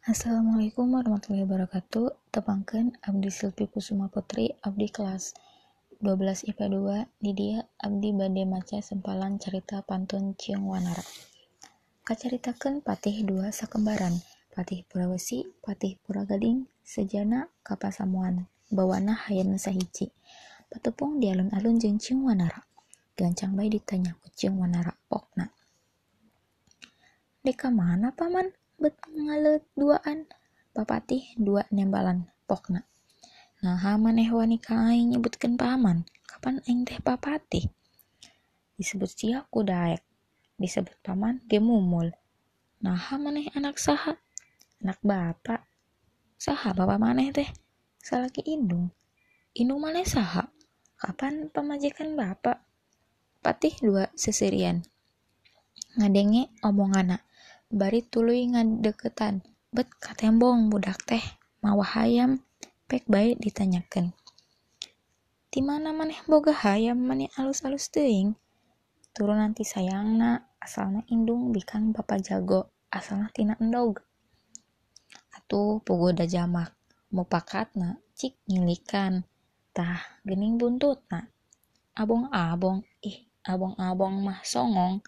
Assalamualaikum warahmatullahi wabarakatuh. Tepangkan Abdi Silpi Kusuma Putri, Abdi kelas 12 IPA 2, di dia Abdi Bade Maca Sempalan Cerita Pantun Ciong Wanara. Kacaritakan Patih dua sakembaran, Patih Purawesi, Patih Puragading, Sejana Kapasamuan, Bawana Hayan Sahiji. Patepung di alun-alun jeung Ciong Wanara. Gancang bayi ditanya ku Ciong Wanara, pokna. Deka mana paman? Bet ngalet duaan. Papatih dua nembalan pokna. Nah maneh wani aing nyebutkan paman. Kapan aing teh papatih disebut sia ku daek. Disebut paman gemumul. Nah maneh anak saha? Anak bapak saha bapak maneh teh? Salaki indung. Indung maneh saha? Kapan pemajikan bapak patih dua seserian. Ngadenge omongan anak bari tuluy ngadeketan. Bet katembong budak teh. Mawa hayam pek baik ditanyakan di mana maneh boga hayam? Maneh alus-alus teuing. Turun nanti sayangna asalna indung bikang bapak jago asalna tina endog. Atuh puguh da jamak. Mupakatna cik nyilikan. Tah gening buntutna. Abong-abong. Ih abong-abong mah songong.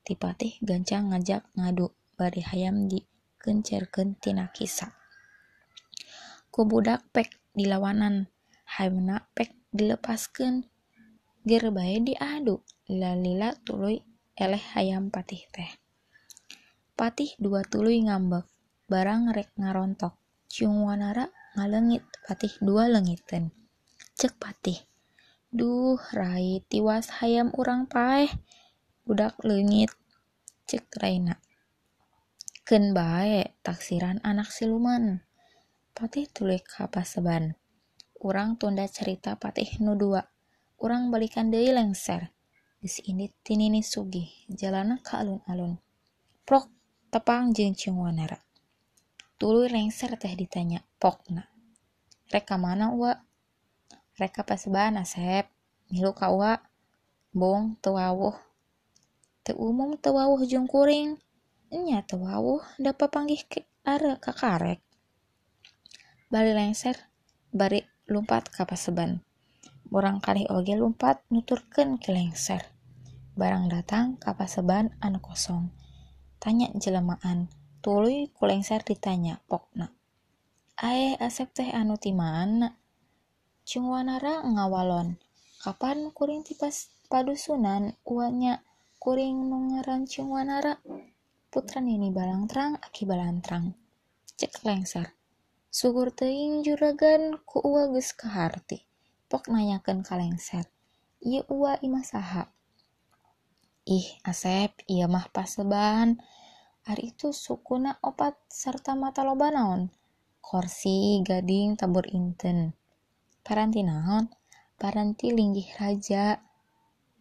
Tipatih gancang ngajak ngadu bari hayam di kencerkeun tina kisah ku budak pek dilawanan hayamna pek dilepaskeun. Ger bae diadu lila tuluy eleh hayam patih teh. Patih dua tuluy ngambek barang rek ngarontok. Ciung wanara ngalengit patih dua lengiten. Cek patih. Duh rai tiwas hayam urang paeh. Budak leungit cek Raina Ken bae taksiran anak siluman. Patih tuli kapaseban urang tunda cerita Patih nu dua. Urang balikan deui lengser. Geus ini tinini sugih jalana ka alun-alun. Prok tepang jeung wanara. tuluy lengser teh ditanya pokna reka mana wa reka paseban asep. Milu ka wa bong tewawuh teu umum tewawuh jeung kuring. Nya teu wawuh da papanggih ke are kakarek bari lengser bari lumpat ka paseban. Urang kali oge lumpat nuturkeun ke lengser. Barang datang ka paseban anu kosong. Tanya jelemaan tuluy ku lengser ditanya pokna ae asep teh anu ti mana? Cung wanara ngawalon. Kapan kuring tipas padusunan? Uanya kuring nu ngaran wanara putra nini balang terang aki balang terang. Cek lengser. Sugur teing juragan ku ua geus kaharti pok nanyakeun ka lengser. Ieu ua imah saha? Ih asep iya mah paseban. Ari itu sukuna opat serta mata loba naon? Korsi gading tabur inten. Paranti naon? Paranti linggih raja.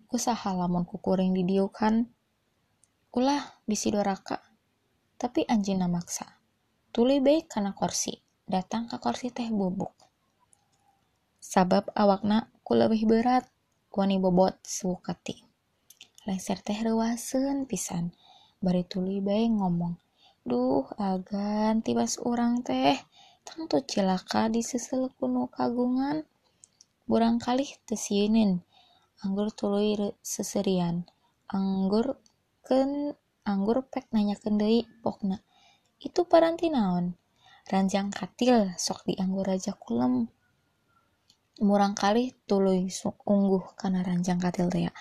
Usaha lamun kukuring didiukan ulah bisi doraka. Tapi anjina maksa tuluy baik karena kursi datang ke kursi teh bubuk. Sabab awakna ku lebih berat. Wani bobot sewukati lengser teh rewasen pisan. Bari tuluy bae ngomong duh agan tibas urang teh. Tentu cilaka di sesel kuno kagungan. Burang kalih tesienin anggur tuluy seserian anggur ken anggur pek nanya kendai pokna itu paranti naon? Ranjang katil sok di anggur raja kulem. Murang kali tuluy ungguh karena ranjang katil teh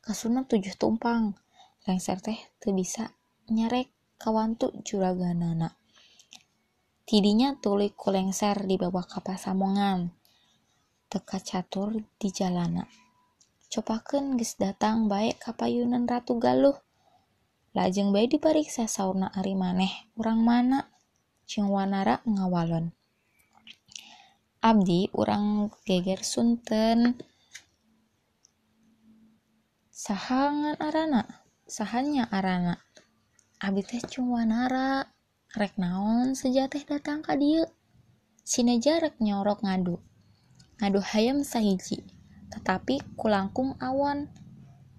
kasuna tujuh tumpang lengser teh tuh bisa nyarek kawantu juraganana. Tidinya tuluy ku lengser di bawah kapas samongan teka catur di jalana. Copaken geus datang baik kapayunan Ratu Galuh lajeng baik dipariksa sauna ari maneh. Urang mana? Cing Wanara ngawalon. Abdi urang geger Sunten. Sahangan arana? Sahanya arana? Abdi teh Cung Wanara. Rek naon sejateh datang ka dieu? Sina jarak nyorok ngadu. Ngadu hayam sahiji. Tetapi kulangkung awan.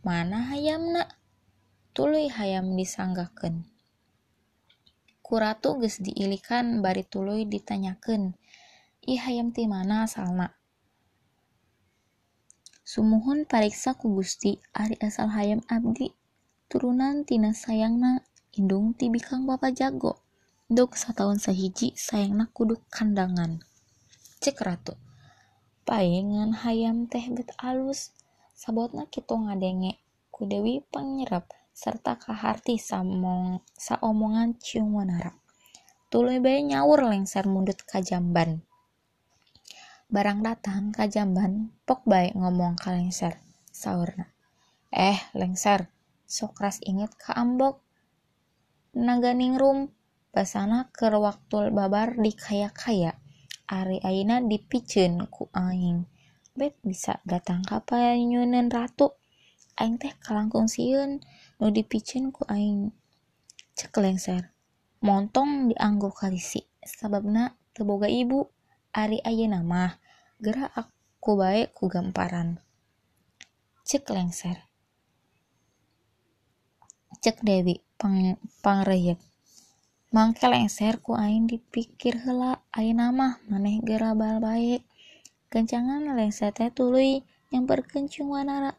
Mana hayamna tuluy hayam disanggaken kuratu ges diilikan bari tuluy ditanyakan ih hayam ti mana asalna? Sumuhun pariksa ku Gusti ari asal hayam abdi turunan tina sayangna indung ti bikang bapak jago dok satahun sahiji sayangna kudu kandangan. Cek ratu. Paengan hayam teh bet alus sabotna kitu ngadenge ku Dewi serta kaharti samong saomongan cium wanara. Tuluy bae nyaur lengser mundut ka jamban. Barang datang ka jamban, pok bae ngomong ka lengser, saurna. Eh, lengser, sok ras inget ka ambok. Naga ningrum, basana ke waktu babar di kaya-kaya. Ari aina dipicen ku aing. Bet bisa datang ka panyunen ratu. Aing teh kalangkung sieun nu dipicin ku aing cek lengser. Montong dianggo kalisi. Sababna teboga ibu ari ayeuna mah gerak aku baik ku gamparan. Cek lengser. Cek Dewi pang pangreyek. Mangke lengser ku aing dipikir hela ayeuna mah maneh geura bal baik kencangan lengser teh tuluy nyamperkeun wanara.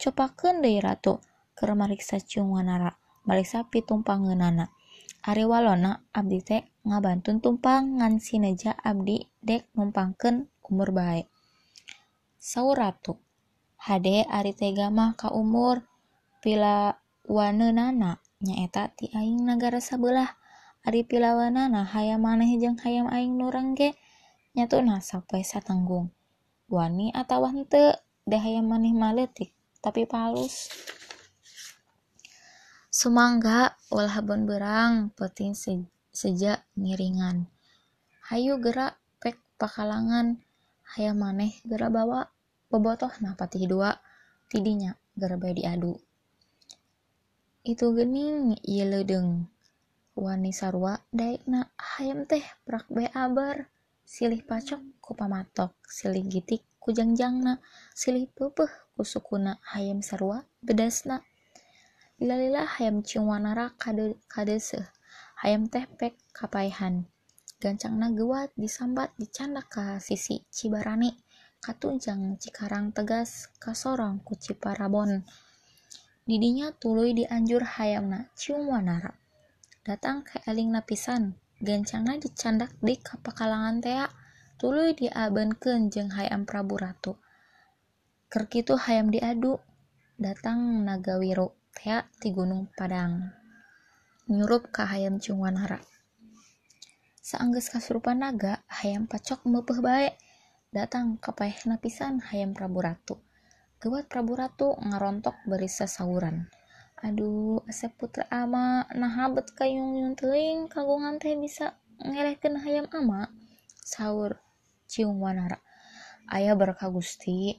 Copakeun deui ratu keur mariksa ciunganara mariksa pitumpangeunana Ari walona abdi teh ngabantun tumpang ngan sineja abdi dek numpangkeun umur bae. Saur Ratu. Hade ari tega mah ka umur pila pilawaneunana nyaeta ti aing nagara sabelah. Ari pilawanana hayam maneh jeung hayam aing nu rengge nyatuna sapoe satanggung. Wani atawa henteu da hayam maneh maletik tapi palus. Sumangga ulah bon berang penting se sejak ngiringan. Hayu gerak pek pakalangan hayam maneh gerak bawa bobotoh nah patih dua tidinya gerak bae diadu. Itu gening iya ledeng. Wani sarwa na hayam teh prak bae abar silih pacok ku pamatok silih gitik ku jangjangna silih peupeuk ku sukuna hayam sarwa bedasna Lila-lila hayam wanara kade kadese. Hayam teh pek kapaihan. Gancangna gewat disambat dicandak ka sisi Cibarani. Katunjang Cikarang tegas kasorong ku Ciparabon. Didinya tuluy dianjur hayamna wanara. Datang ke eling napisan. Gancangna dicandak di kapakalangan tea. Tuluy diabenkeun jeung hayam Prabu Ratu. Kerkitu hayam diadu. Datang Nagawiro tea di Gunung Padang nyurup ka hayam cungwanara saanggeus kasurupan naga hayam pacok mepeh bae. Datang kapaehna pisan hayam Prabu Ratu. Gewat Prabu Ratu ngarontok beri sasauran aduh asep putra ama nah bet kayung yung kagungan teh bisa ngelehkeun hayam ama? Saur ciung wanara ayah berkah gusti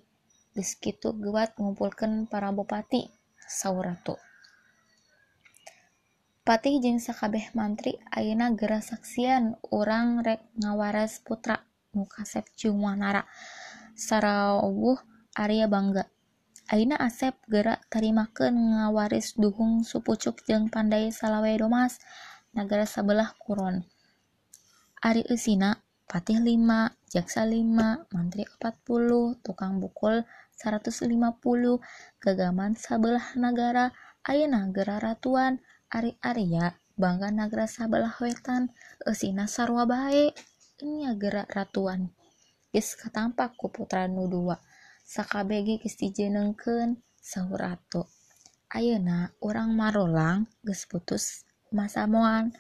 geus kitu gewat ngumpulkeun para bupati sauratu Patih jeung sakabeh mantri ayeuna gera saksian urang rek ngawaras putra nu kasep Jumanara. Sarawuh Arya bangga. Aina Asep gerak tarimakeun ngawaris duhung Supucuk jeung Pandai Salawe Domas negara sebelah kuron. Ari Usina, Patih 5 Jaksa 5 Mantri 40 Tukang Bukul 150 Gagaman sabelah negara Ayeuna Gera Ratuan Ari-Arya Bangga Nagara sabelah wetan Esina sarwa bae Nya Gera Ratuan. Geus katampak ku putra nu dua sakabege geus dijenengkeun sahur ratu. Ayeuna urang marolang geus putus masamuan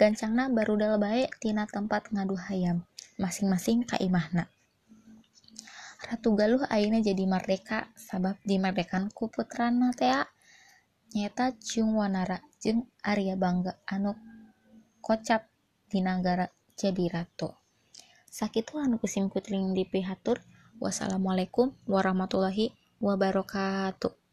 gancangna barudal bae tina tempat ngadu hayam masing-masing ka imahna Ratu Galuh aina jadi merdeka. Sabab dimerdekan ku putrana tea. Nyata Ciung Wanara jeung Arya Bangga anu kocap di negara jadi ratu. Sakitu anu kusim kutring dipihatur wassalamualaikum warahmatullahi wabarakatuh